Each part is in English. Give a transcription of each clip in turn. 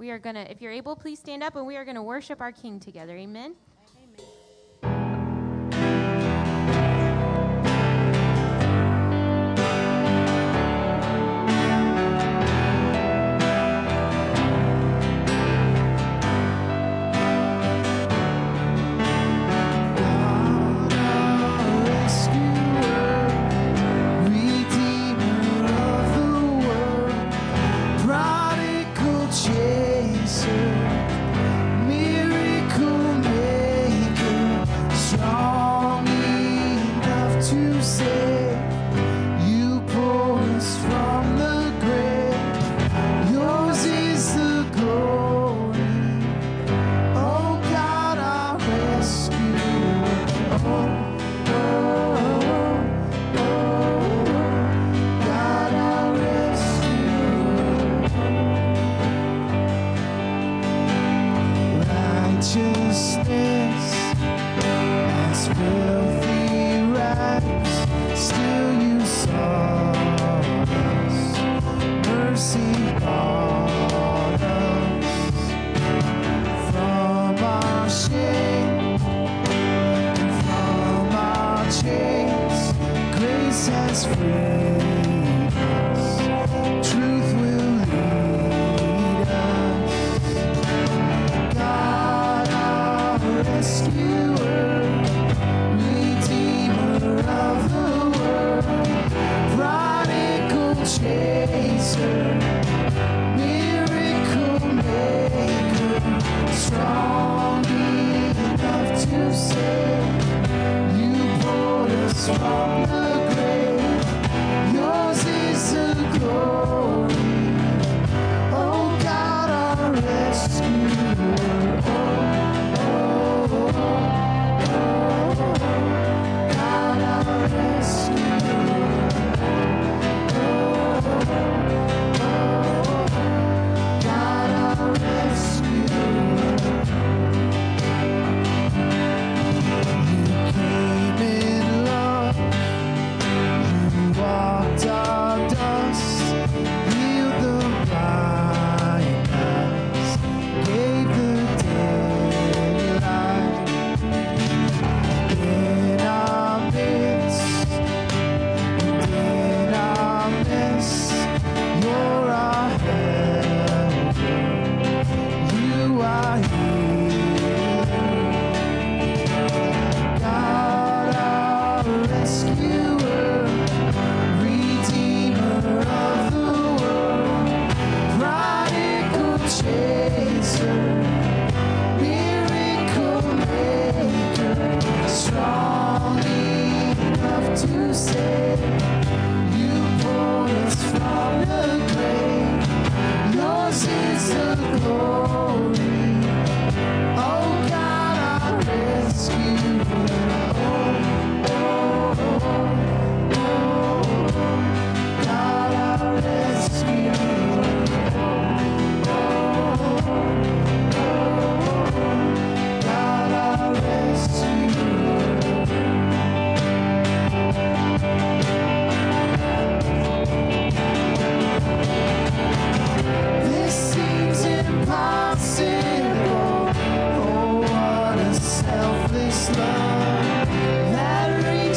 We are going to, if you're able, please stand up and we are going to worship our King together. Amen.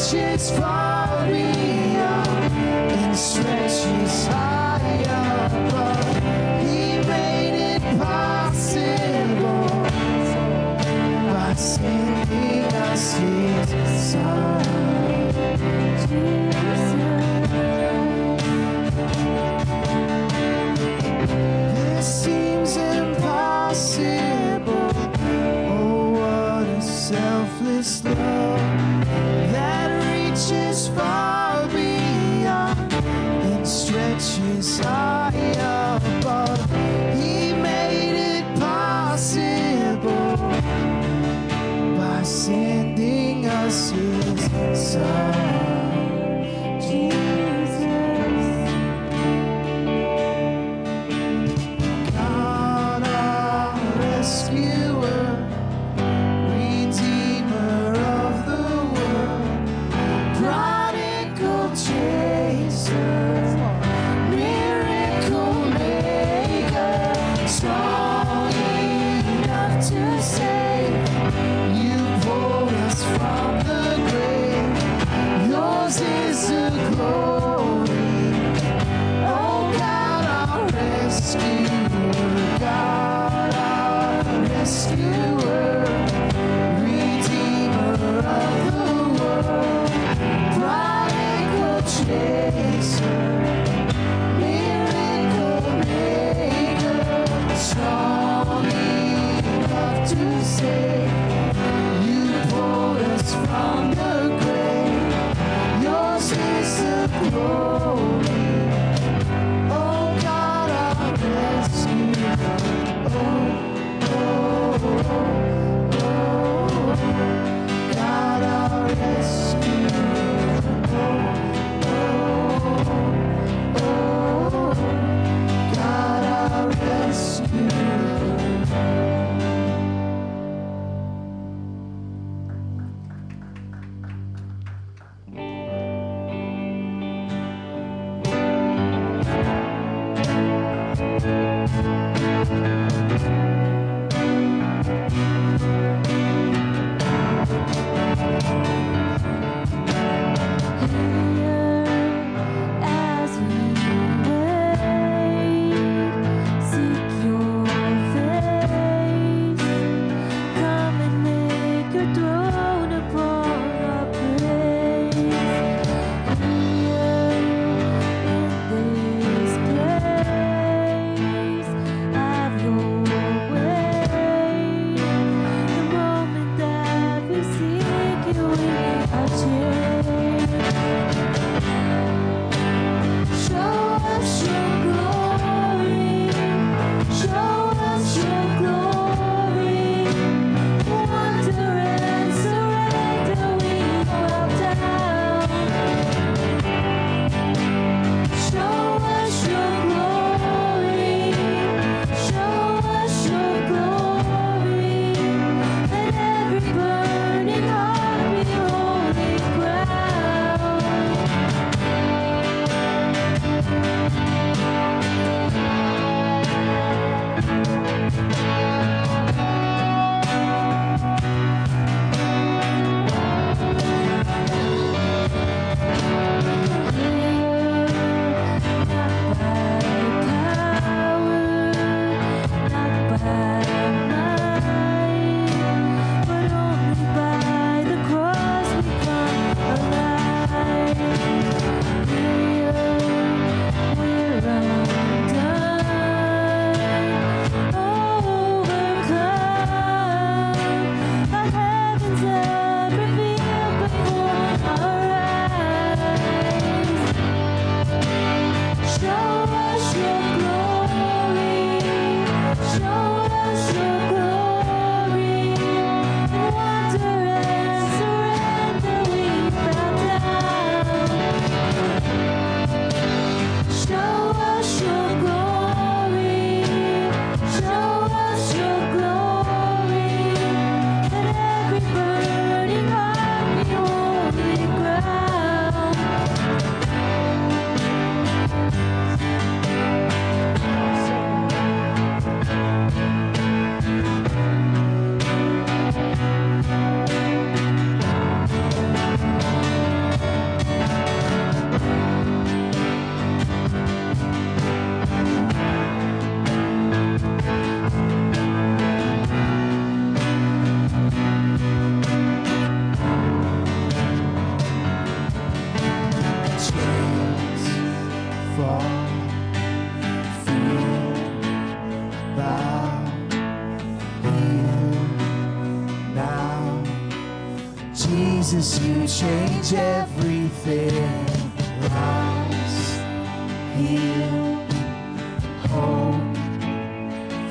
Selfless and stretches reaches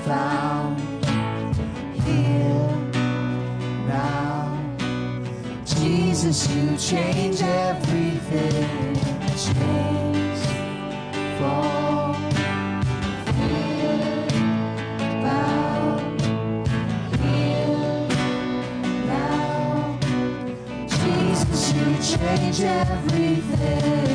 Found here now, Jesus, you change everything. Change for Fear, bow, heal now. Jesus, you change everything.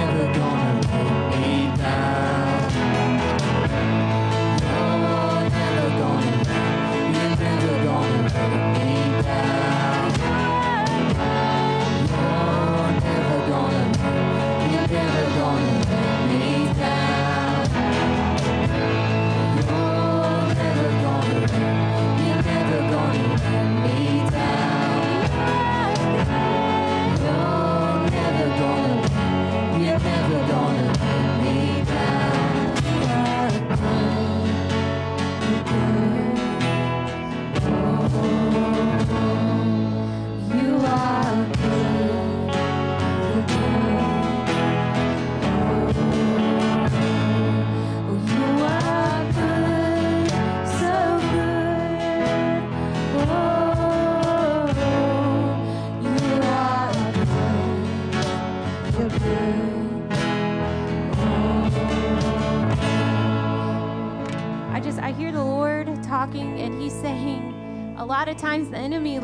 never gone.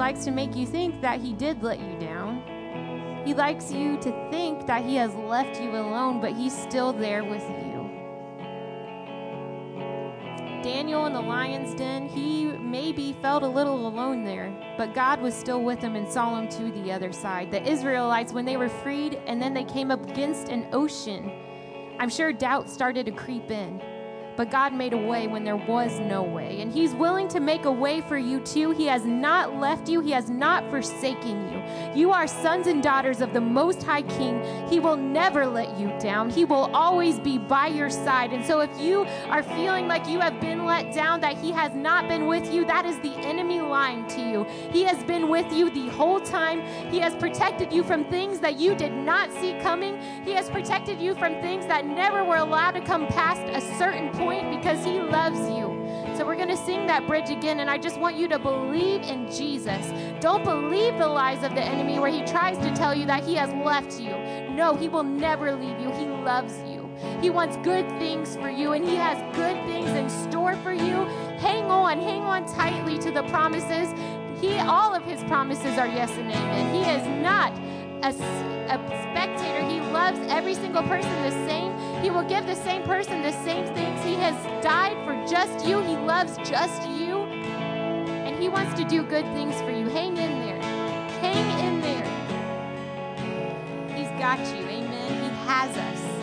Likes to make you think that he did let you down. He likes you to think that he has left you alone, but he's still there with you. Daniel in the lion's den, he maybe felt a little alone there, but God was still with him and saw him to the other side. The Israelites, when they were freed and then they came up against an ocean, I'm sure doubt started to creep in. But God made a way when there was no way. And He's willing to make a way for you too. He has not left you, He has not forsaken you. You are sons and daughters of the Most High King. He will never let you down, He will always be by your side. And so if you are feeling like you have been let down, that He has not been with you, that is the enemy lying to you. He has been with you the whole time. He has protected you from things that you did not see coming. He has protected you from things that never were allowed to come past a certain point because He loves you. So we're going to sing that bridge again, and I just want you to believe in Jesus. Don't believe the lies of the enemy where he tries to tell you that he has left you. No, he will never leave you. He loves you. He wants good things for you, and he has good things in store for you. Hang on, hang on tightly to the promises. He, all of his promises are yes and amen. He is not a, a spectator. He loves every single person the same. He will give the same person the same things. He has died for just you. He loves just you. And he wants to do good things for you. Hang in there. Hang in there. He's got you. Amen. He has us.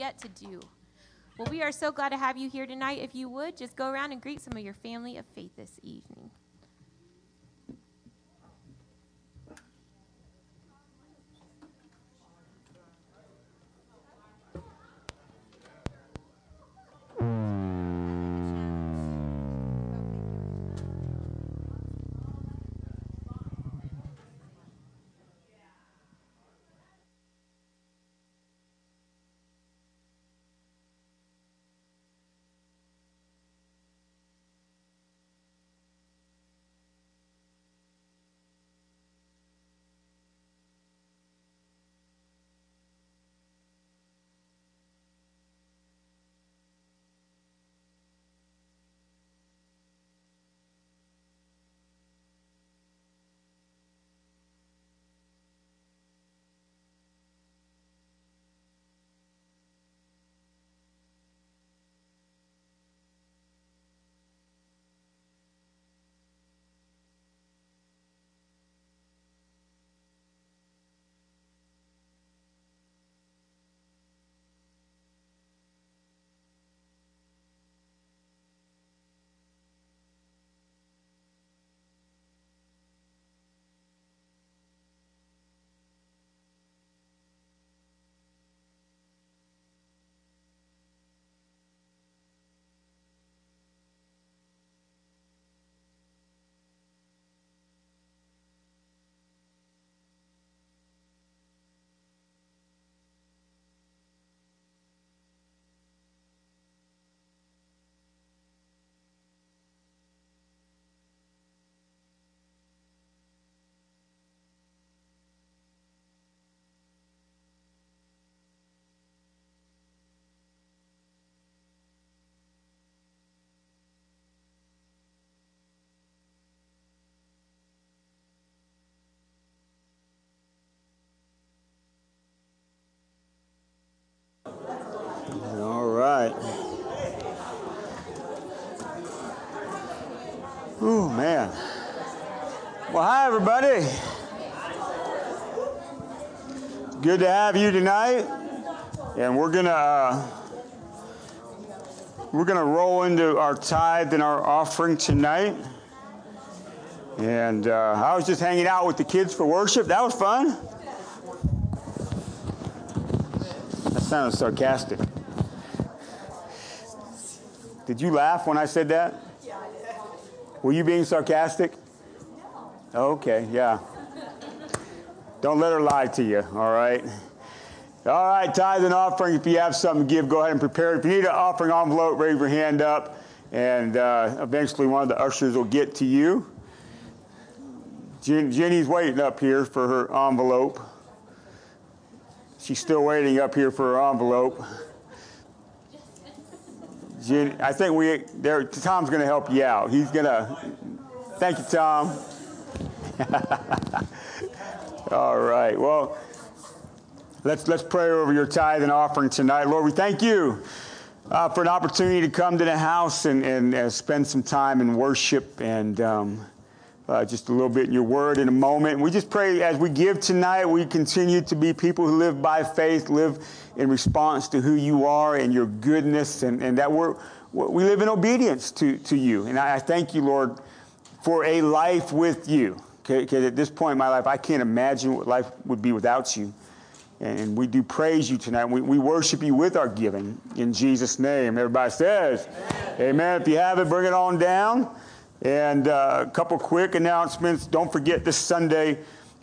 Yet to do. Well, we are so glad to have you here tonight. If you would, just go around and greet some of your family of faith this evening. Good to have you tonight. And we're going to. Uh, we're going to roll into our tithe and our offering tonight. And uh, I was just hanging out with the kids for worship. That was fun. That sounded sarcastic. Did you laugh when I said that? Were you being sarcastic? Okay, yeah. Don't let her lie to you, all right? All right, tithe and offering. If you have something to give, go ahead and prepare. If you need an offering envelope, raise your hand up, and uh, eventually one of the ushers will get to you. Jen- Jenny's waiting up here for her envelope. She's still waiting up here for her envelope. Jen, I think we there. Tom's going to help you out. He's going to. Thank you, Tom. All right. Well. Let's, let's pray over your tithe and offering tonight. Lord, we thank you uh, for an opportunity to come to the house and, and uh, spend some time in worship and um, uh, just a little bit in your word in a moment. And we just pray as we give tonight, we continue to be people who live by faith, live in response to who you are and your goodness, and, and that we're, we live in obedience to, to you. And I, I thank you, Lord, for a life with you. Because at this point in my life, I can't imagine what life would be without you. And we do praise you tonight. We, we worship you with our giving in Jesus' name. Everybody says, Amen. Amen. If you have it, bring it on down. And uh, a couple quick announcements. Don't forget this Sunday,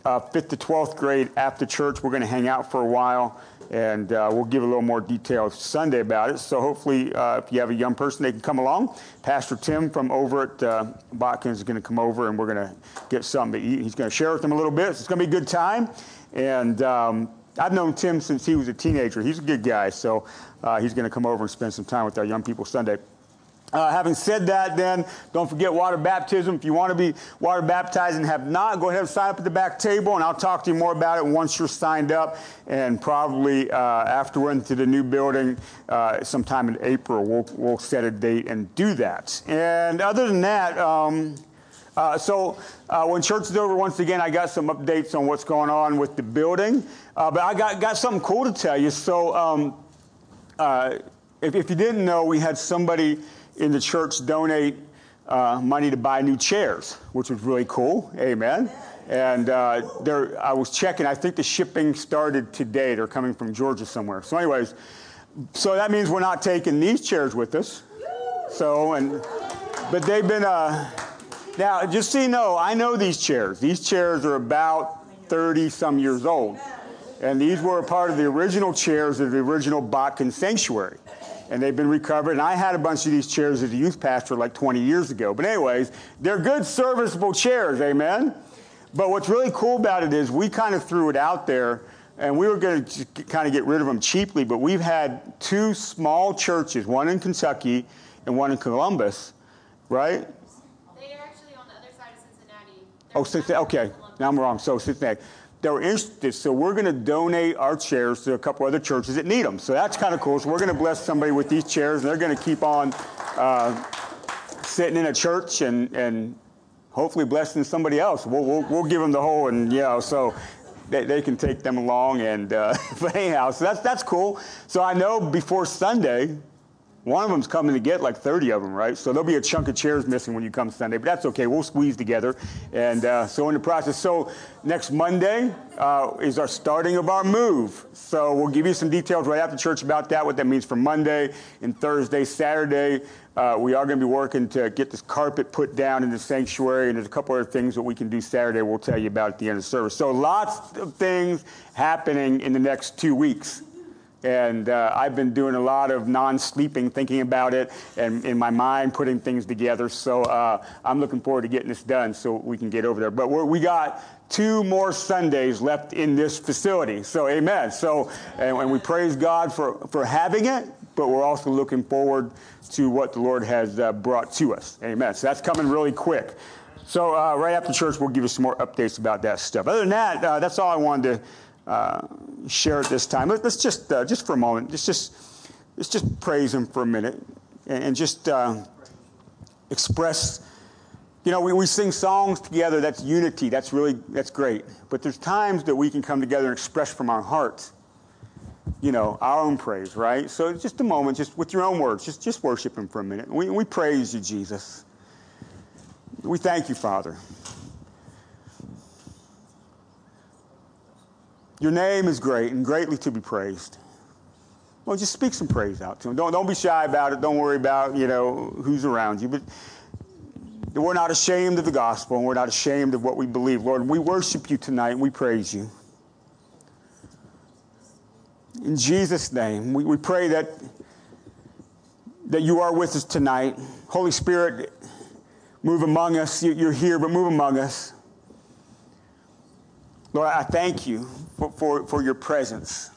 uh, 5th to 12th grade after church, we're going to hang out for a while. And uh, we'll give a little more detail Sunday about it. So hopefully, uh, if you have a young person, they can come along. Pastor Tim from over at uh, Botkins is going to come over, and we're going to get something to eat. He's going to share with them a little bit. So it's going to be a good time. And um, I've known Tim since he was a teenager. He's a good guy, so uh, he's going to come over and spend some time with our young people Sunday. Uh, having said that, then, don't forget water baptism. If you want to be water baptized and have not, go ahead and sign up at the back table, and I'll talk to you more about it once you're signed up. And probably uh, after we're into the new building, uh, sometime in April, we'll, we'll set a date and do that. And other than that, um, uh, so uh, when church is over, once again, I got some updates on what's going on with the building. Uh, but I got, got something cool to tell you. So um, uh, if, if, you didn't know, we had somebody in the church donate uh, money to buy new chairs, which was really cool. Amen. And uh, there, I was checking. I think the shipping started today. They're coming from Georgia somewhere. So, anyways, so that means we're not taking these chairs with us. So, and but they've been. Now, just so you know, I know these chairs. These chairs are about 30 some years old. And these were a part of the original chairs of the original Botkin Sanctuary. And they've been recovered. And I had a bunch of these chairs as a youth pastor like 20 years ago. But, anyways, they're good, serviceable chairs, amen? But what's really cool about it is we kind of threw it out there and we were going to kind of get rid of them cheaply. But we've had two small churches, one in Kentucky and one in Columbus, right? They are actually on the other side of Cincinnati. They're oh, Cincinnati. Okay, now I'm wrong. So Cincinnati. They were interested, so we're going to donate our chairs to a couple other churches that need them. So that's kind of cool. So we're going to bless somebody with these chairs, and they're going to keep on uh, sitting in a church and, and hopefully blessing somebody else. We'll, we'll, we'll give them the whole, and you know, so they, they can take them along. And uh, but anyhow, so that's that's cool. So I know before Sunday, one of them's coming to get like 30 of them, right? So there'll be a chunk of chairs missing when you come Sunday, but that's okay. We'll squeeze together. And uh, so in the process, so next Monday uh, is our starting of our move. So we'll give you some details right after church about that, what that means for Monday and Thursday, Saturday. Uh, we are going to be working to get this carpet put down in the sanctuary, and there's a couple other things that we can do Saturday. We'll tell you about at the end of the service. So lots of things happening in the next two weeks. And uh, I've been doing a lot of non sleeping, thinking about it, and in my mind, putting things together. So uh, I'm looking forward to getting this done so we can get over there. But we got two more Sundays left in this facility. So, amen. So, and, and, we praise God for, for having it, but we're also looking forward to what the Lord has uh, brought to us. Amen. So, that's coming really quick. So, uh, right after church, we'll give you some more updates about that stuff. Other than that, uh, that's all I wanted to uh, share at this time. Let's just, uh, just for a moment, let's just, let's just praise Him for a minute and, and just uh, express You know, we, we sing songs together, that's unity, that's really, that's great. But there's times that we can come together and express from our hearts, you know, our own praise, right? So just a moment, just with your own words, just, just worship him for a minute. We, we praise you, Jesus. We thank you, Father. Your name is great and greatly to be praised. Well, just speak some praise out to him. Don't, don't be shy about it. Don't worry about, you know, who's around you. But we're not ashamed of the gospel and we're not ashamed of what we believe. Lord, we worship you tonight and we praise you. In Jesus' name, we, we pray that, that you are with us tonight. Holy Spirit, move among us. You- You're here, but move among us. Lord, I thank you for, for, for your presence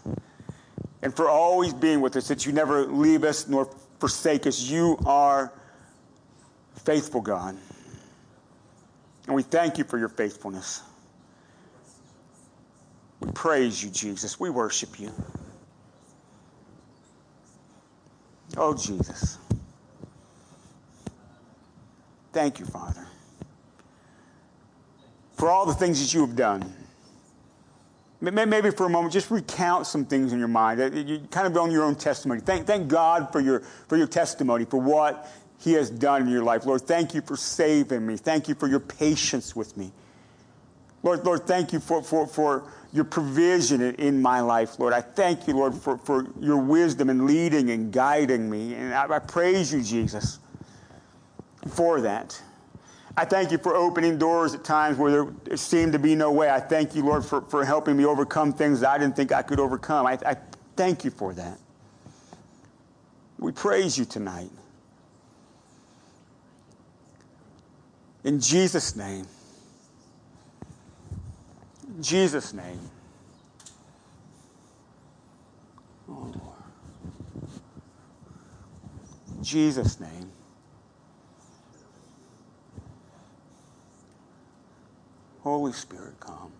and for always being with us, that you never leave us nor forsake us. You are faithful, God. And we thank you for your faithfulness. We praise you, Jesus. We worship you. Oh, Jesus. Thank you, Father, for all the things that you have done. May- Maybe for a moment, just recount some things in your mind. You kind of on your own testimony. Thank, thank God for your, for your testimony, for what He has done in your life. Lord, thank you for saving me. Thank you for your patience with me. Lord, Lord, thank you for, for, for your provision in, in my life, Lord. I thank you, Lord, for, for your wisdom and leading and guiding me. And I, I praise you, Jesus, for that. I thank you for opening doors at times where there seemed to be no way. I thank you, Lord, for, for helping me overcome things that I didn't think I could overcome. I, I thank you for that. We praise you tonight. In Jesus' name. In Jesus' name. Oh, Lord. In Jesus' name. Holy Spirit, come.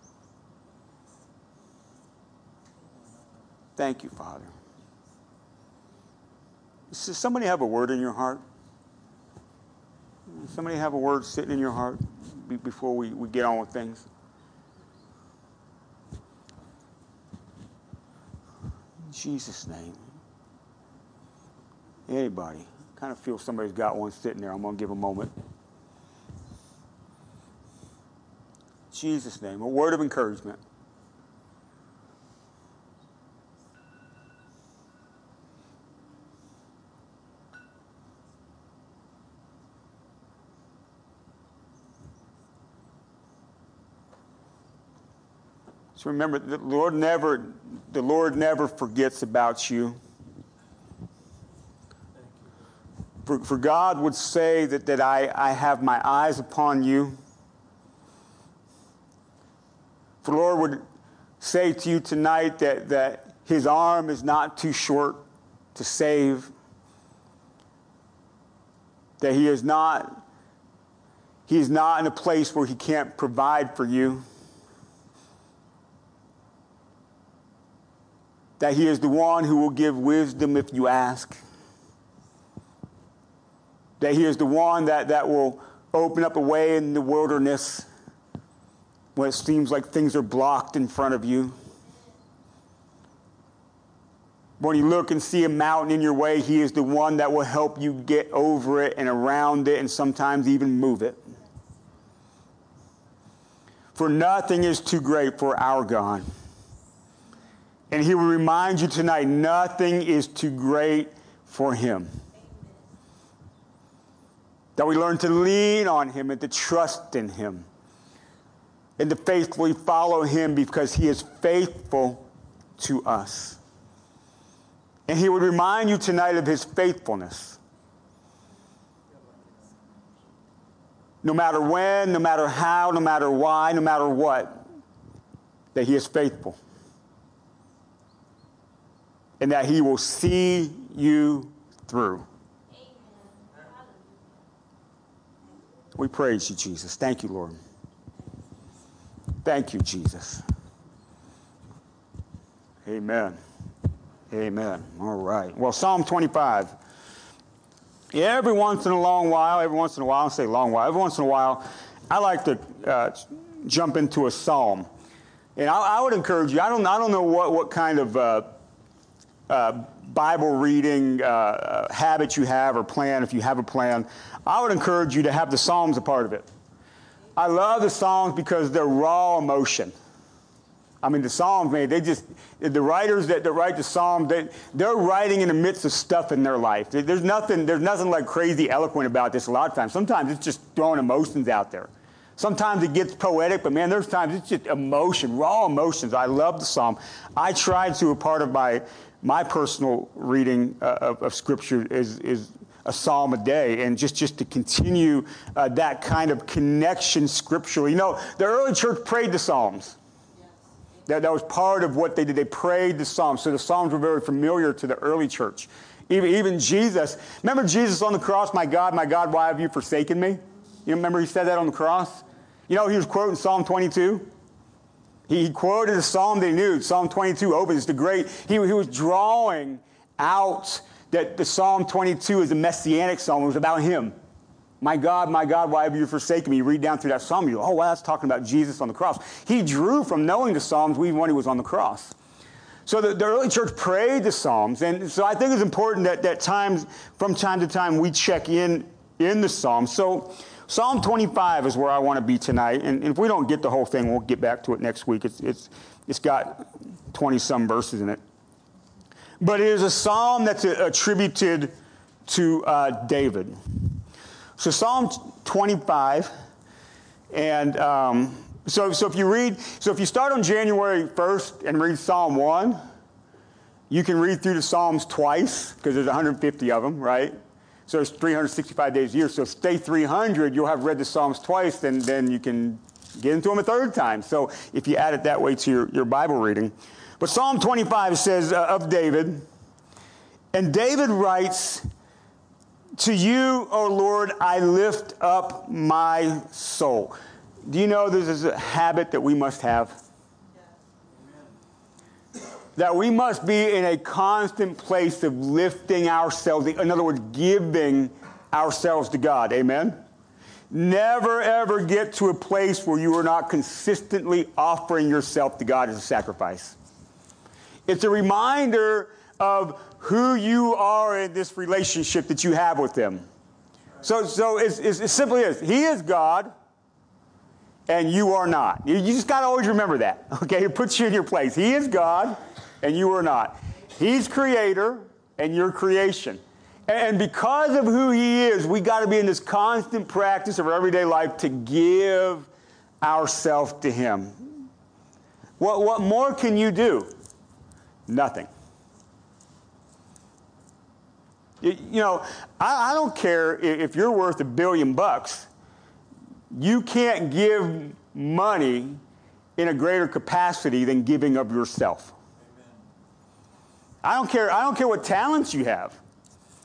Thank you, Father. Does somebody have a word in your heart? Somebody have a word sitting in your heart before we, we get on with things? In Jesus' name. Anybody? kind of feel somebody's got one sitting there. I'm going to give a moment. Jesus' name. A word of encouragement. So remember, the Lord never, the Lord never forgets about you. For, for God would say that, that I, I have my eyes upon you. The Lord would say to you tonight that, that his arm is not too short to save, that he is not, he is not in a place where he can't provide for you. That he is the one who will give wisdom if you ask. That he is the one that, that will open up a way in the wilderness when it seems like things are blocked in front of you. When you look and see a mountain in your way, He is the one that will help you get over it and around it and sometimes even move it. For nothing is too great for our God. And He will remind you tonight nothing is too great for Him. That we learn to lean on Him and to trust in Him and to faithfully follow him because he is faithful to us. And he would remind you tonight of his faithfulness. No matter when, no matter how, no matter why, no matter what, that he is faithful. And that he will see you through. We praise you, Jesus. Thank you, Lord. Thank you, Jesus. Amen. Amen. All right. Well, Psalm 25. every once in a long while, every once in a while, I say long while, every once in a while, I like to uh, jump into a psalm. And I, I, would encourage you, I don't, I don't know what, what kind of uh, uh, Bible reading uh, habit you have or plan, if you have a plan. I would encourage you to have the Psalms a part of it. I love the Psalms because they're raw emotion. I mean, the Psalms, man, they just, the writers that, that write the Psalms, they, they're writing in the midst of stuff in their life. There's nothing, there's nothing like crazy eloquent about this a lot of times. Sometimes it's just throwing emotions out there. Sometimes it gets poetic, but man, there's times it's just emotion, raw emotions. I love the Psalm. I try to, a part of my, my personal reading uh, of, of, Scripture is, is a psalm a day, and just, just to continue uh, that kind of connection scripturally. You know, the early church prayed the Psalms. That, that was part of what they did. They prayed the Psalms. So the Psalms were very familiar to the early church. Even, even Jesus, remember Jesus on the cross, my God, my God, why have you forsaken me? You remember he said that on the cross? You know, he was quoting Psalm 22. He, he quoted a psalm they knew. Psalm 22 opens the great. He, he was drawing out that the Psalm 22 is a messianic psalm. It was about him. My God, my God, why have you forsaken me? You read down through that psalm, you go, oh, wow, that's talking about Jesus on the cross. He drew from knowing the Psalms even when he was on the cross. So the, the, early church prayed the Psalms. And so I think it's important that, that times, from time to time, we check in in the Psalms. So Psalm 25 is where I want to be tonight. And if we don't get the whole thing, we'll get back to it next week. It's, it's, it's got 20 some verses in it. But it is a psalm that's attributed to uh, David. So Psalm 25, and um, so, so if you read, so if you start on January 1st and read Psalm 1, you can read through the Psalms twice because there's 150 of them, right? So it's 365 days a year. So stay 300, you'll have read the Psalms twice, then, then you can get into them a third time. So if you add it that way to your, your Bible reading. But Psalm 25 says uh, of David, and David writes, to you, O Lord, I lift up my soul. Do you know this is a habit that we must have? That we must be in a constant place of lifting ourselves, in other words, giving ourselves to God. Amen? Never ever get to a place where you are not consistently offering yourself to God as a sacrifice. It's a reminder of who you are in this relationship that you have with Him. So, so it's, it's, it simply is He is God, and you are not. You, you just got to always remember that, okay? It puts you in your place. He is God, and you are not. He's creator, and you're creation. And because of who He is, we got to be in this constant practice of our everyday life to give ourselves to Him. What, what more can you do? Nothing. You, know, I, I don't care if you're worth a billion bucks, you can't give money in a greater capacity than giving of yourself. I don't care, I don't care what talents you have.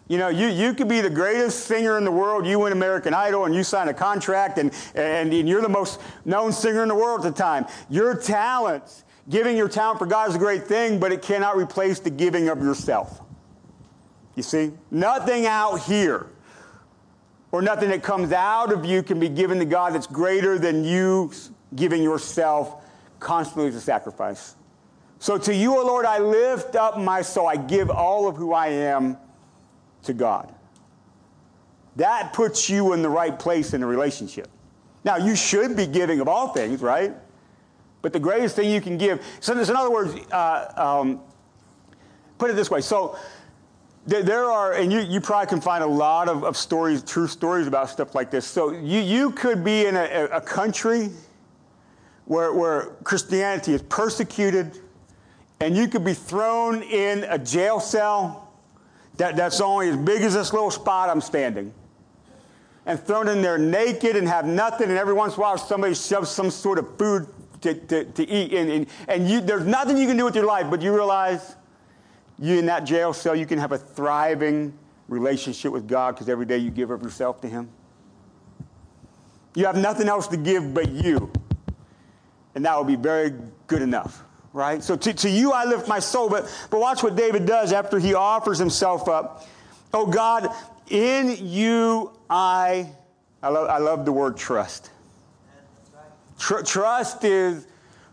You know, you, you could be the greatest singer in the world. You win American Idol and you sign a contract and, and, and you're the most known singer in the world at the time. Your talents, giving your talent for God is a great thing, but it cannot replace the giving of yourself. You see? Nothing out here or nothing that comes out of you can be given to God that's greater than you giving yourself constantly as a sacrifice. So to you, O Lord, I lift up my soul. I give all of who I am to God. That puts you in the right place in a relationship. Now, you should be giving of all things, right? But the greatest thing you can give. So, in other words, uh, um, put it this way. So, there are, and you, you probably can find a lot of, of stories, true stories about stuff like this. So you, you could be in a, a country where, where Christianity is persecuted, and you could be thrown in a jail cell that, that's only as big as this little spot I'm standing. And thrown in there naked and have nothing, and every once in a while somebody shoves some sort of food to, to, to eat, and, and, and you, there's nothing you can do with your life, but you realize you're in that jail cell, you can have a thriving relationship with God because every day you give of yourself to Him. You have nothing else to give but you. And that will be very good enough, right? So to, to you I lift my soul. But, but watch what David does after he offers himself up. Oh God, In you, I, I love, I love the word trust. Tr- trust is,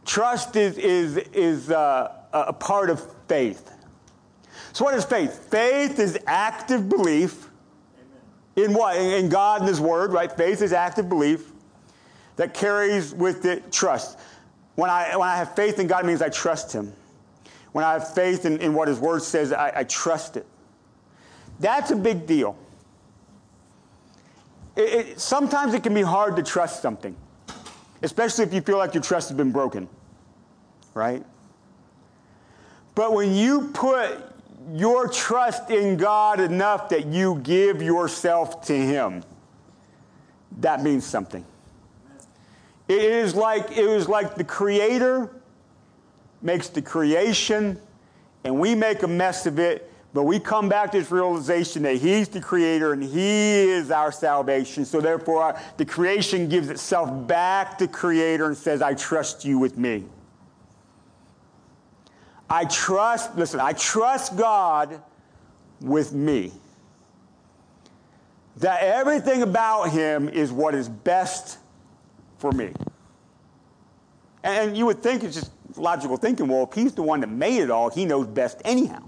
trust is, is, is uh, a part of faith. So, what is faith? Faith is active belief in what? In, in God and His Word, right? Faith is active belief that carries with it trust. When I, when I have faith in God, it means I trust Him. When I have faith in, in what His Word says, I, I trust it. That's a big deal. It, it, sometimes it can be hard to trust something, especially if you feel like your trust has been broken, right? But when you put your trust in God enough that you give yourself to Him, that means something. It is like it was like the Creator makes the creation, and we make a mess of it. But we come back to this realization that He's the Creator and He is our salvation. So therefore, the creation gives itself back to Creator and says, "I trust you with me." I trust, listen, I trust God with me. That everything about Him is what is best for me. And you would think it's just logical thinking, well, if He's the one that made it all, He knows best anyhow.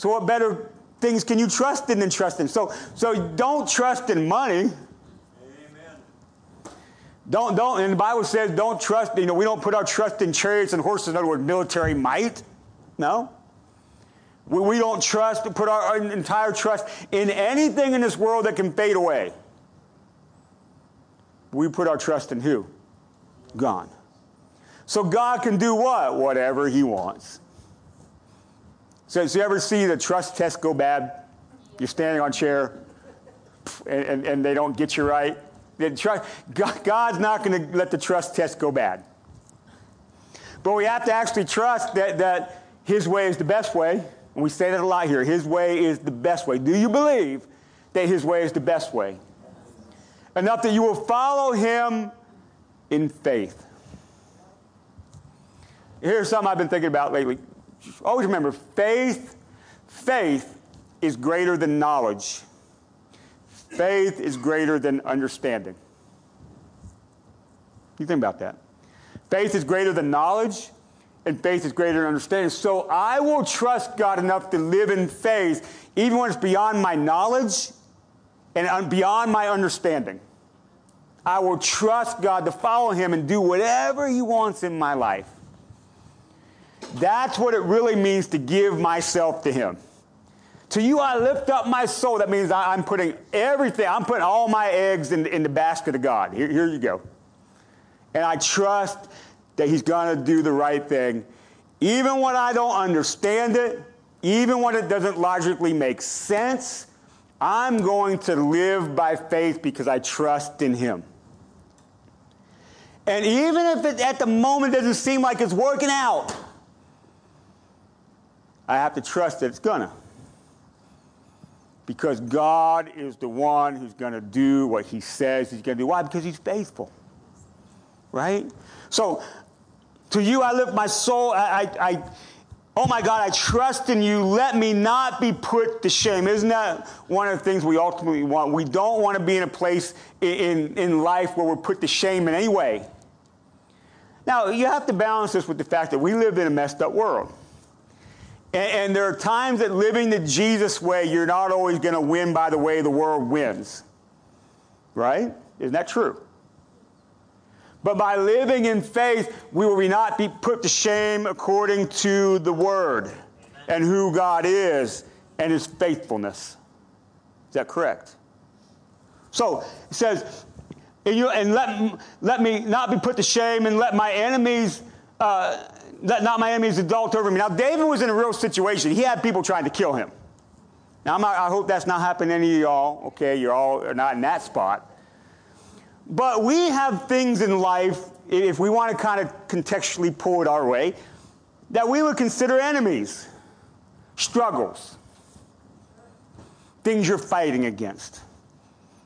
So, what better things can you trust in than trust in? So, so don't trust in money. Amen. Don't, don't, and the Bible says don't trust, you know, we don't put our trust in chariots and horses, in other words, military might. No. We, we don't trust, put our, our entire trust in anything in this world that can fade away. We put our trust in who? God. So God can do what? Whatever He wants. So, so you ever see the trust test go bad? You're standing on chair and, and, and they don't get you right. God's not going to let the trust test go bad. But we have to actually trust that, that His way is the best way. And we say that a lot here. His way is the best way. Do you believe that His way is the best way? Enough that you will follow Him in faith. Here's something I've been thinking about lately. Always remember faith, faith is greater than knowledge. Faith is greater than understanding. You think about that. Faith is greater than knowledge, and faith is greater than understanding. So I will trust God enough to live in faith, even when it's beyond my knowledge and beyond my understanding. I will trust God to follow Him and do whatever He wants in my life. That's what it really means to give myself to Him. To you, I lift up my soul. That means I, am putting everything, I'm putting all my eggs in, in the basket of God. Here, here you go. And I trust that He's going to do the right thing. Even when I don't understand it, even when it doesn't logically make sense, I'm going to live by faith because I trust in Him. And even if it at the moment doesn't seem like it's working out, I have to trust that it's gonna because God is the one who's going to do what he says he's going to do. Why? Because he's faithful. Right? So, to you I lift my soul. I, I, I, oh my God, I trust in you. Let me not be put to shame. Isn't that one of the things we ultimately want? We don't want to be in a place in, in life where we're put to shame in any way. Now, you have to balance this with the fact that we live in a messed up world. And, and there are times that living the Jesus way, you're not always going to win by the way the world wins. Right? Isn't that true? But by living in faith, we will not be put to shame according to the word and who God is and his faithfulness. Is that correct? So it says, and, you, and let, let me not be put to shame and let my enemies uh, let not my enemies adult over me. Now, David was in a real situation. He had people trying to kill him. Now, not, i hope that's not happening to any of y'all. Okay, you're all not in that spot. But we have things in life, if we want to kind of contextually pull it our way, that we would consider enemies, struggles, things you're fighting against,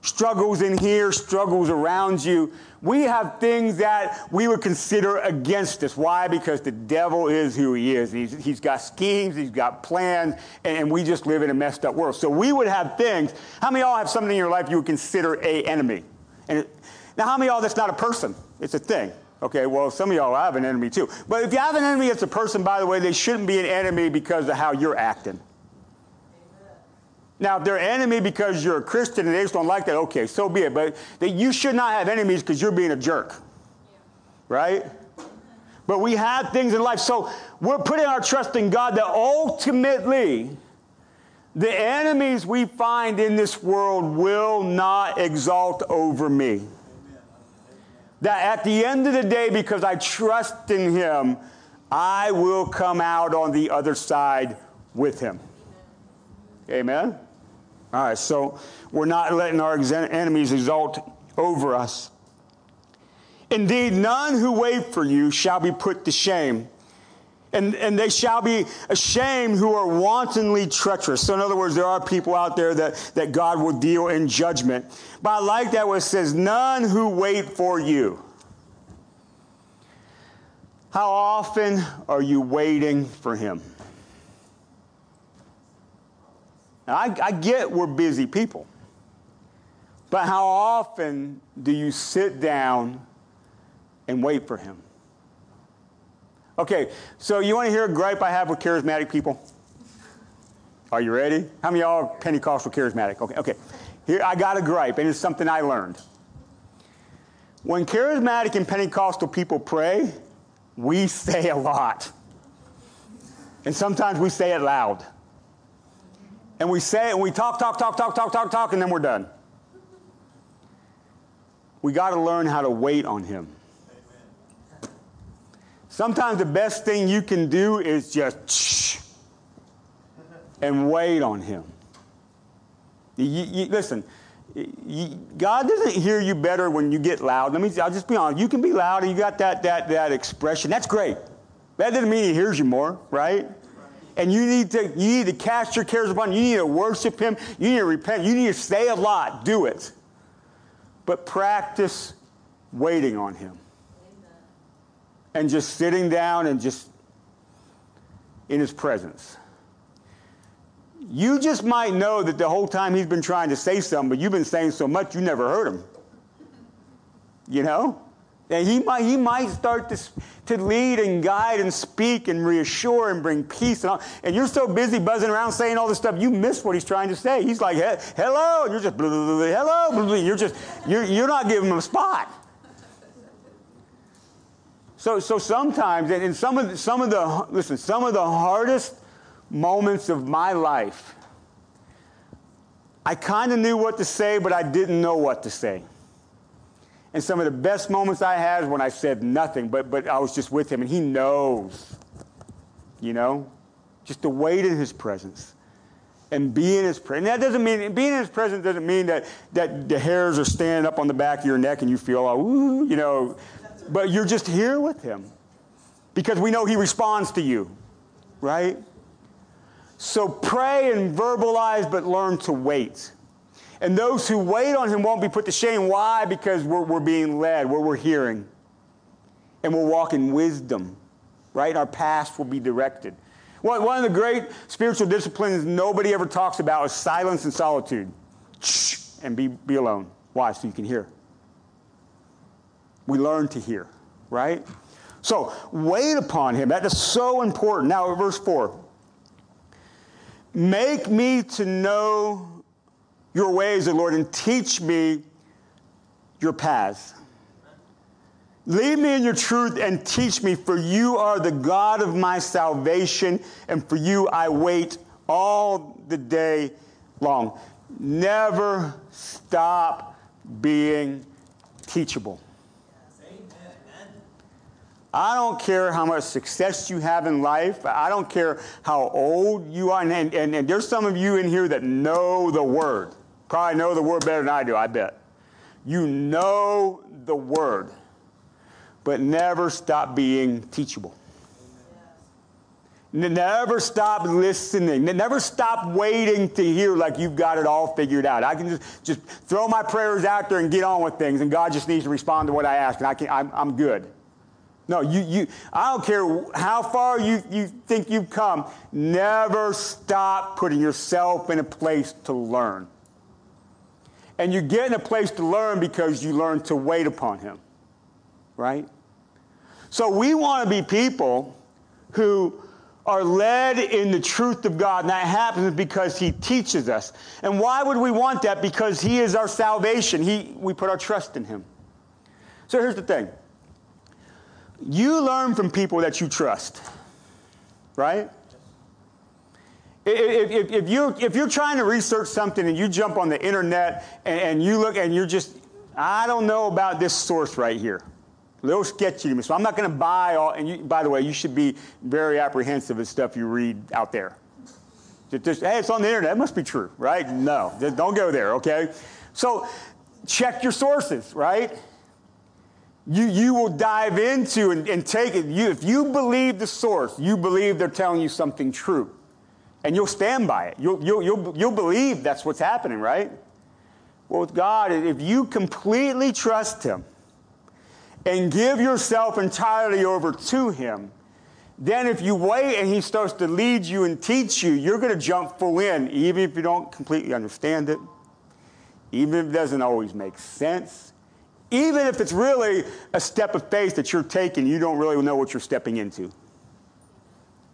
struggles in here, struggles around you. We have things that we would consider against us. Why? Because the devil is who he is. He's, he's got schemes, he's got plans, and we just live in a messed up world. So we would have things. How many of y'all have something in your life you would consider a enemy? And it, now, how many of y'all that's not a person? It's a thing. Okay, well, some of y'all have an enemy too. But if you have an enemy it's a person, by the way, they shouldn't be an enemy because of how you're acting. Now, if they're enemy because you're a Christian and they just don't like that, okay, so be it. But that you should not have enemies because you're being a jerk. Right? But we have things in life. So we're putting our trust in God that ultimately the enemies we find in this world will not exalt over me. That at the end of the day, because I trust in Him, I will come out on the other side with Him. Amen? All right, so we're not letting our enemies exalt over us. Indeed, none who wait for you shall be put to shame. And, and they shall be ashamed who are wantonly treacherous. So, in other words, there are people out there that, that God will deal in judgment. But I like that where it says, none who wait for you. How often are you waiting for him? Now, I, I get we're busy people, but how often do you sit down and wait for Him? Okay, so you want to hear a gripe I have with charismatic people? Are you ready? How many of y'all are Pentecostal charismatic? Okay, okay. Here, I got a gripe, and it's something I learned. When charismatic and Pentecostal people pray, we say a lot. And sometimes we say it loud and we say it and we talk, talk, talk, talk, talk, talk, talk, and then we're done. We got to learn how to wait on Him. Sometimes the best thing you can do is just shh and wait on Him. You, you, listen, you, God doesn't hear you better when you get loud. Let me, I'll just be honest. You can be loud and you got that, that, that expression. That's great. That doesn't mean He hears you more, right? And you need to you need to cast your cares upon him. You need to worship him. You need to repent. You need to say a lot. Do it. But practice waiting on him. Amen. And just sitting down and just in his presence. You just might know that the whole time he's been trying to say something, but you've been saying so much you never heard him. You know? And he might, he might start to, to lead and guide and speak and reassure and bring peace. And, all. and you're so busy buzzing around saying all this stuff, you miss what he's trying to say. He's like, hello. And you're just, blah, blah, blah, hello. Blah, blah. You're just, you're, you're not giving him a spot. So, so sometimes, and some of, some of the, listen, some of the hardest moments of my life, I kind of knew what to say, but I didn't know what to say. And some of the best moments I had when I said nothing, but, but I was just with him, and he knows, you know, just to wait in his presence and be in his presence. That doesn't mean, being in his presence doesn't mean that, that the hairs are standing up on the back of your neck and you feel, oh, ooh, you know, but you're just here with him because we know he responds to you, right? So pray and verbalize, but learn to wait. And those who wait on him won't be put to shame. Why? Because we're, we're being led, where we're hearing. And we'll walk in wisdom, right? Our past will be directed. One of the great spiritual disciplines nobody ever talks about is silence and solitude. Shh, and be, be alone. Why? So you can hear. We learn to hear, right? So wait upon him. That is so important. Now, verse 4. Make me to know your ways, O Lord, and teach me your paths. Lead me in your truth and teach me, for you are the God of my salvation, and for you I wait all the day long. Never stop being teachable. I don't care how much success you have in life. I don't care how old you are. And, and, and there's some of you in here that know the word. Probably know the word better than I do, I bet. You know the word, but never stop being teachable. Never stop listening. Never stop waiting to hear like you've got it all figured out. I can just, just throw my prayers out there and get on with things, and God just needs to respond to what I ask, and I can, I'm, I'm good. No, you, you, I don't care how far you, you think you've come, never stop putting yourself in a place to learn. And you get in a place to learn because you learn to wait upon Him, right? So we want to be people who are led in the truth of God, and that happens because He teaches us. And why would we want that? Because He is our salvation. He, we put our trust in Him. So here's the thing you learn from people that you trust, right? If, if, if, you, if you're trying to research something and you jump on the internet and, and you look and you're just, I don't know about this source right here a little sketchy to me. So I'm not going to buy all. And you, by the way, you should be very apprehensive of stuff you read out there. Just, hey, it's on the internet. It must be true, right? No, don't go there. Okay. So check your sources, right? You, you will dive into and, and take it. You, if you believe the source, you believe they're telling you something true. And you'll stand by it. You'll, you'll, you'll, you'll believe that's what's happening, right? Well, with God, if you completely trust Him, and give yourself entirely over to Him, then if you wait and He starts to lead you and teach you, you're going to jump full in, even if you don't completely understand it, even if it doesn't always make sense, even if it's really a step of faith that you're taking, you don't really know what you're stepping into.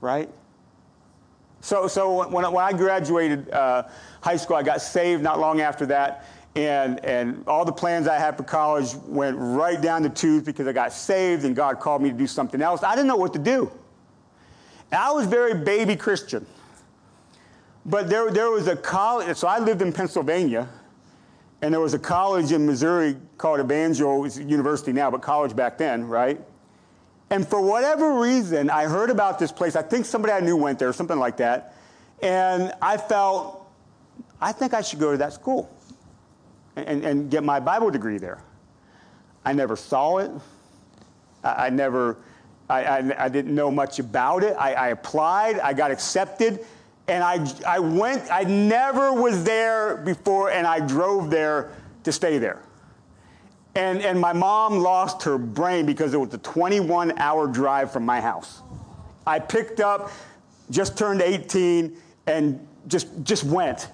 Right? So, so when, when I graduated uh, high school, I got saved not long after that and, and all the plans I had for college went right down the tubes because I got saved and God called me to do something else. I didn't know what to do. And I was very baby Christian. But there, there was a college, so I lived in Pennsylvania, and there was a college in Missouri called Evangel, university now, but college back then, right? And for whatever reason, I heard about this place. I think somebody I knew went there, something like that. And I felt, I think I should go to that school and, and get my Bible degree there. I never saw it. I, I never, I, I, I, didn't know much about it. I, I applied, I got accepted, and I, I went, I never was there before, and I drove there to stay there. And, and my mom lost her brain because it was a 21 hour drive from my house. I picked up, just turned 18, and just, just went.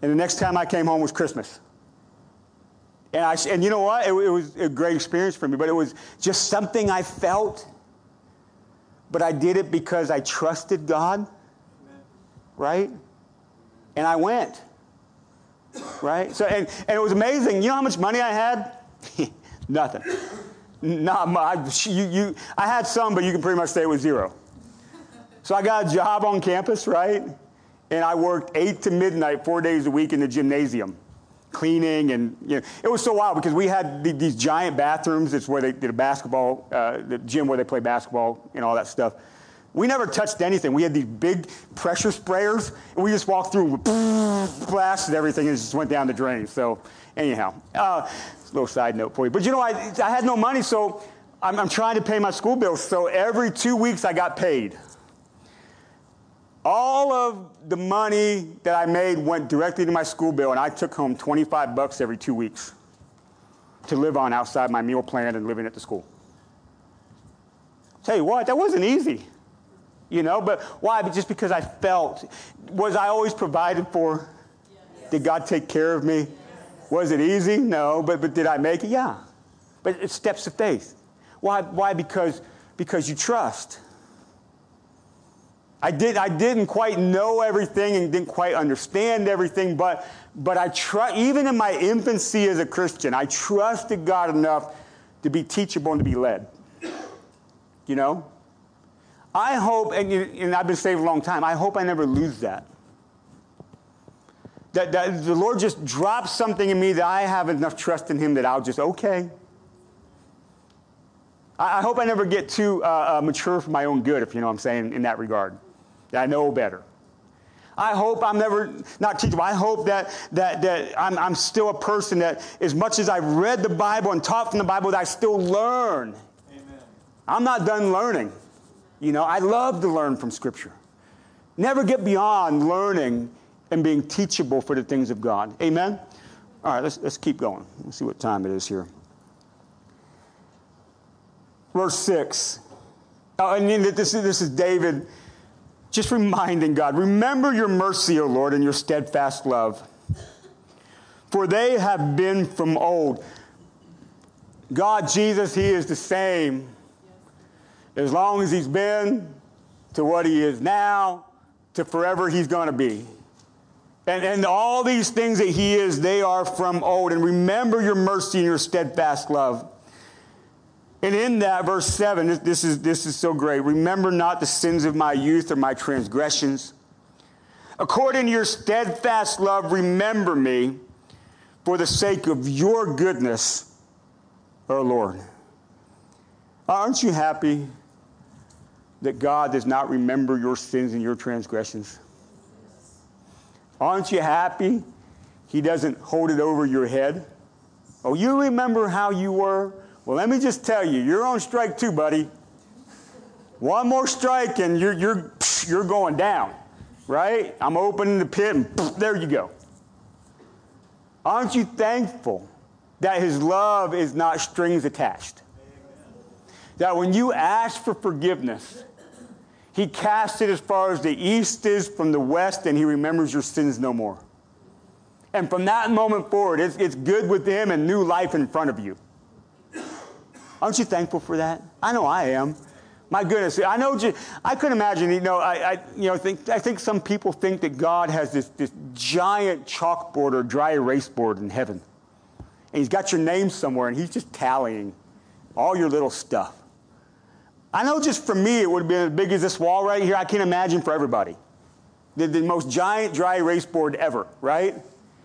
And the next time I came home was Christmas. And, I, and you know what? It, it was a great experience for me, but it was just something I felt. But I did it because I trusted God, right? And I went, right? So, and, and it was amazing. You know how much money I had? Nothing. Not much. You, you, I had some, but you can pretty much say it was zero. So I got a job on campus, right? and I worked eight to midnight, four days a week in the gymnasium, cleaning and you know, it was so wild because we had these giant bathrooms. It's where they did a basketball, uh, the gym where they play basketball and all that stuff. We never touched anything. We had these big pressure sprayers, and we just walked through, blasted everything, and just went down the drain. So, anyhow, uh, little side note for you. But you know, I, I had no money, so I'm, I'm trying to pay my school bills. So every two weeks, I got paid. All of the money that I made went directly to my school bill, and I took home 25 bucks every two weeks to live on outside my meal plan and living at the school. Tell you what, that wasn't easy. You know, but why? But Just because I felt. Was I always provided for? Yes. Did God take care of me? Yes. Was it easy? No. But, but did I make it? Yeah. But it's steps of faith. Why? Why? Because, because you trust. I, did, I didn't quite know everything and didn't quite understand everything, but, but I trust, even in my infancy as a Christian, I trusted God enough to be teachable and to be led. You know? I hope, and, and I've been saved a long time, I hope I never lose that. That, that the Lord just drops something in me that I have enough trust in Him that I'll just, okay. I, I hope I never get too uh, uh, mature for my own good, if you know what I'm saying, in that regard. I know better. I hope I'm never not teachable. I hope that that that I'm, I'm still a person that, as much as I've read the Bible and taught from the Bible, that I still learn. Amen. I'm not done learning. You know, I love to learn from Scripture. Never get beyond learning and being teachable for the things of God. Amen? All right, let's, let's keep going. Let's see what time it is here. Verse 6. Oh, and this, is- this is David just reminding God remember your mercy, O Lord, and your steadfast love. For they have been from old. God, Jesus, He is the same as long as He's been to what He is now to forever He's going to be. And, and all these things that He is, they are from old. And remember your mercy and your steadfast love. And in that, verse 7, this, is, this is so great. Remember not the sins of my youth or my transgressions. According to your steadfast love, remember me for the sake of your goodness, O Lord. Aren't you happy that God does not remember your sins and your transgressions? Aren't you happy He doesn't hold it over your head? Oh, you remember how you were? Well, let me just tell you, you're on strike two, buddy. One more strike and you're, you're, you're going down, right? I'm opening the pit and there you go. Aren't you thankful that His love is not strings attached? That when you ask for forgiveness, He casts it as far as the east is from the west and He remembers your sins no more. And from that moment forward, it's, it's good with Him and new life in front of you. Aren't you thankful for that? I know I am. My goodness, I know. I couldn't imagine. You know, I, I you know, think I think some people think that God has this this giant chalkboard or dry erase board in heaven, and He's got your name somewhere, and He's just tallying all your little stuff. I know. Just for me, it would have been as big as this wall right here. I can't imagine for everybody. The, the most giant dry erase board ever, right?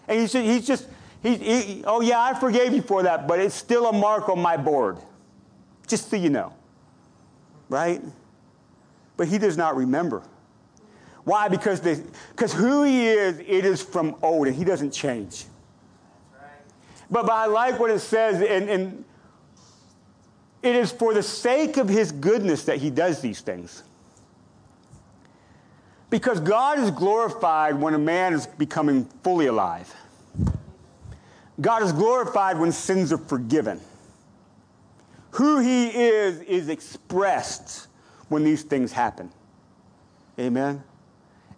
And he's just, he's just he, he, oh yeah, I forgave you for that, but it's still a mark on my board. Just so you know. Right? But he does not remember. Why? Because, the, because who he is, it is from old, and he doesn't change. But, but I like what it says, and, and it is for the sake of his goodness that he does these things. Because God is glorified when a man is becoming fully alive. God is glorified when sins are forgiven. Who he is is expressed when these things happen. Amen.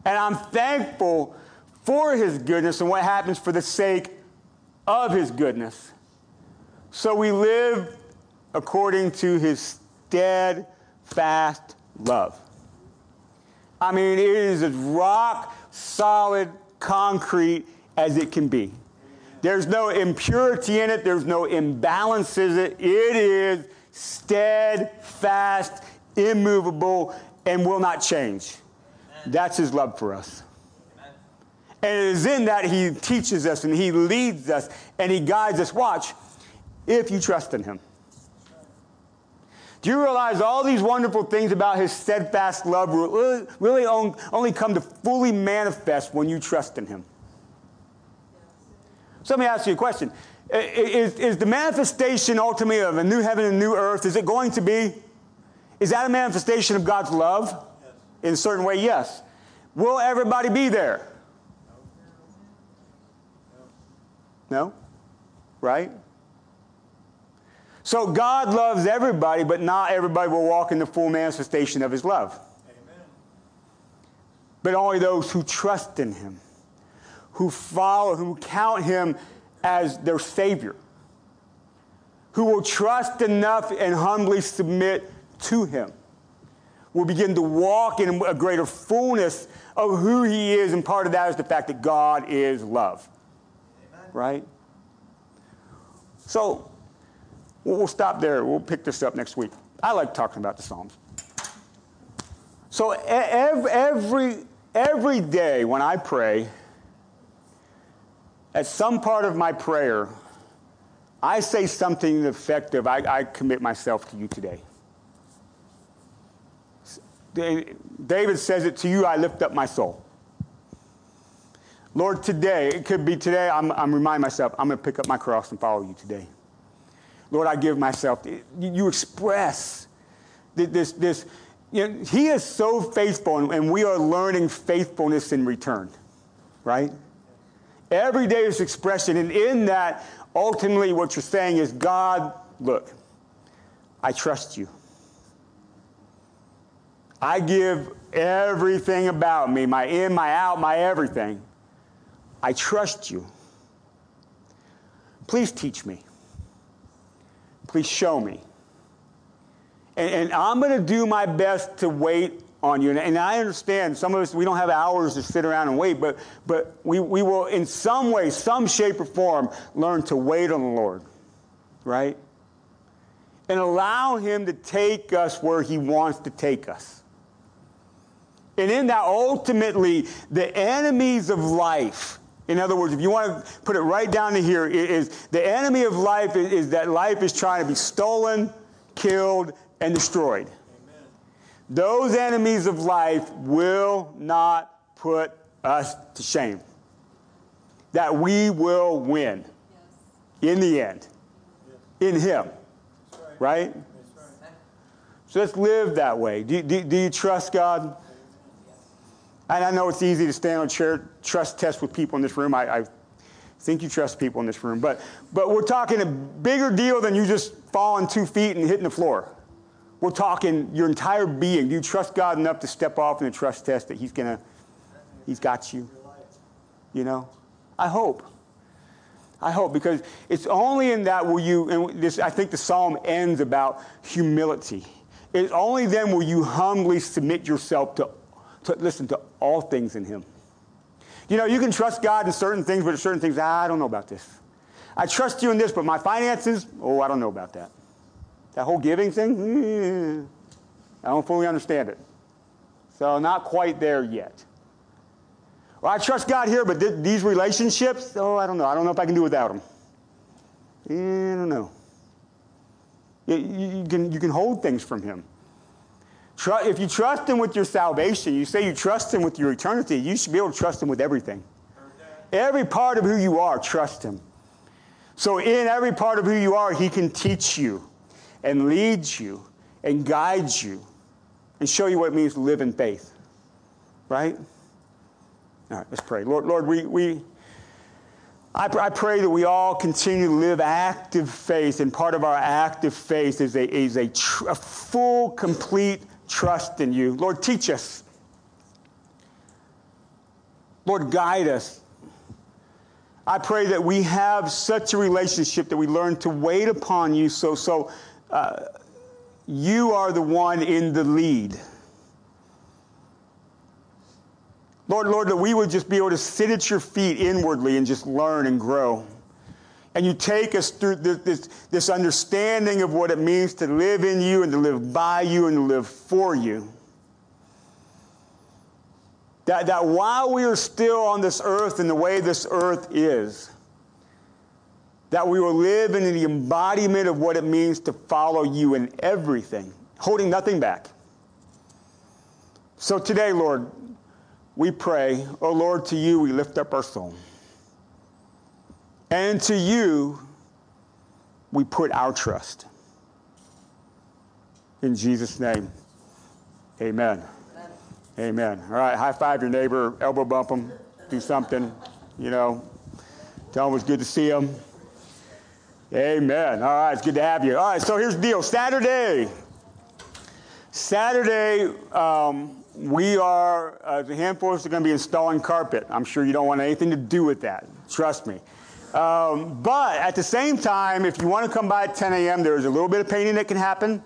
And I'm thankful for his goodness and what happens for the sake of his goodness. So we live according to his steadfast love. I mean, it is as rock solid concrete as it can be. There's no impurity in it, there's no imbalances in it. It is steadfast, immovable, and will not change. That's his love for us. And it is in that he teaches us and he leads us and he guides us. Watch, if you trust in him. Do you realize all these wonderful things about his steadfast love really, only come to fully manifest when you trust in him? So let me ask you a question. Is, is the manifestation ultimately of a new heaven and new earth, is it going to be, is that a manifestation of God's love? Yes. In a certain way, yes. Will everybody be there? No. No? Right? So God loves everybody, but not everybody will walk in the full manifestation of his love. Amen. But only those who trust in him, who follow, who count him as their Savior, who will trust enough and humbly submit to him, will begin to walk in a greater fullness of who he is, and part of that is the fact that God is love. Right? So, We'll stop there. We'll pick this up next week. I like talking about the Psalms. So e- ev- every, every day when I pray, at some part of my prayer, I say something effective. I, I commit myself to you today. David says it to you, I lift up my soul. Lord, today, it could be today, I'm, I'm reminding myself, I'm going to pick up my cross and follow you today. Lord, I give myself. You express this, this, you know, He is so faithful, and, we are learning faithfulness in return, right? Every day is expression, and in that, ultimately, what you're saying is, God, look, I trust you. I give everything about me, my in, my out, my everything. I trust you. Please teach me. Please show me. And, and I'm going to do my best to wait on you. And, and, I understand some of us, we don't have hours to sit around and wait, but, but we, we will, in some way, some shape or form, learn to wait on the Lord, right? And allow Him to take us where He wants to take us. And in that, ultimately, the enemies of life, in other words, if you want to put it right down to here, is the enemy of life is, is that life is trying to be stolen, killed, and destroyed. Amen. Those enemies of life will not put us to shame. That we will win yes. in the end, yes. in Him. Right? right? So let's live that way. Do, do, do you trust God? And I know it's easy to stand on chair trust test with people in this room. I, I, think you trust people in this room, but but we're talking a bigger deal than you just falling two feet and hitting the floor. We're talking your entire being. Do you trust God enough to step off in the trust test that He's gonna, He's got you? You know, I hope. I hope because it's only in that will you. And this, I think the psalm ends about humility. It's only then will you humbly submit yourself to to listen to all things in Him. You know, you can trust God in certain things, but certain things, ah, I don't know about this. I trust you in this, but my finances, oh, I don't know about that. That whole giving thing, mm, I don't fully understand it. So, not quite there yet. Well, I trust God here, but th- these relationships, oh, I don't know. I don't know if I can do without them. I don't know. You, you, can, you can hold things from Him. If you trust Him with your salvation, you say you trust Him with your eternity, you should be able to trust Him with everything. Every part of who you are, trust Him. So, in every part of who you are, He can teach you and lead you and guide you and show you what it means to live in faith. Right? All right, let's pray. Lord, Lord, we, we I, I pray that we all continue to live active faith, and part of our active faith is a, is a, tr- a full, complete trust in you. Lord, teach us. Lord, guide us. I pray that we have such a relationship that we learn to wait upon you so, so uh, you are the one in the lead. Lord, Lord, that we would just be able to sit at your feet inwardly and just learn and grow. And you take us through this, this, this, understanding of what it means to live in you and to live by you and to live for you. That, that while we are still on this earth and the way this earth is, that we will live in the embodiment of what it means to follow you in everything, holding nothing back. So today, Lord, we pray, oh Lord, to you we lift up our soul. And to you, we put our trust. In Jesus' name, amen. Amen. amen. All right, high five your neighbor, elbow bump them, do something, you know. Tell them it's good to see them. Amen. All right, it's good to have you. All right, so here's the deal Saturday. Saturday, um, we are, as a handful of us, are going to be installing carpet. I'm sure you don't want anything to do with that. Trust me. Um, but at the same time, if you want to come by at 10 a.m., there's a little bit of painting that can happen.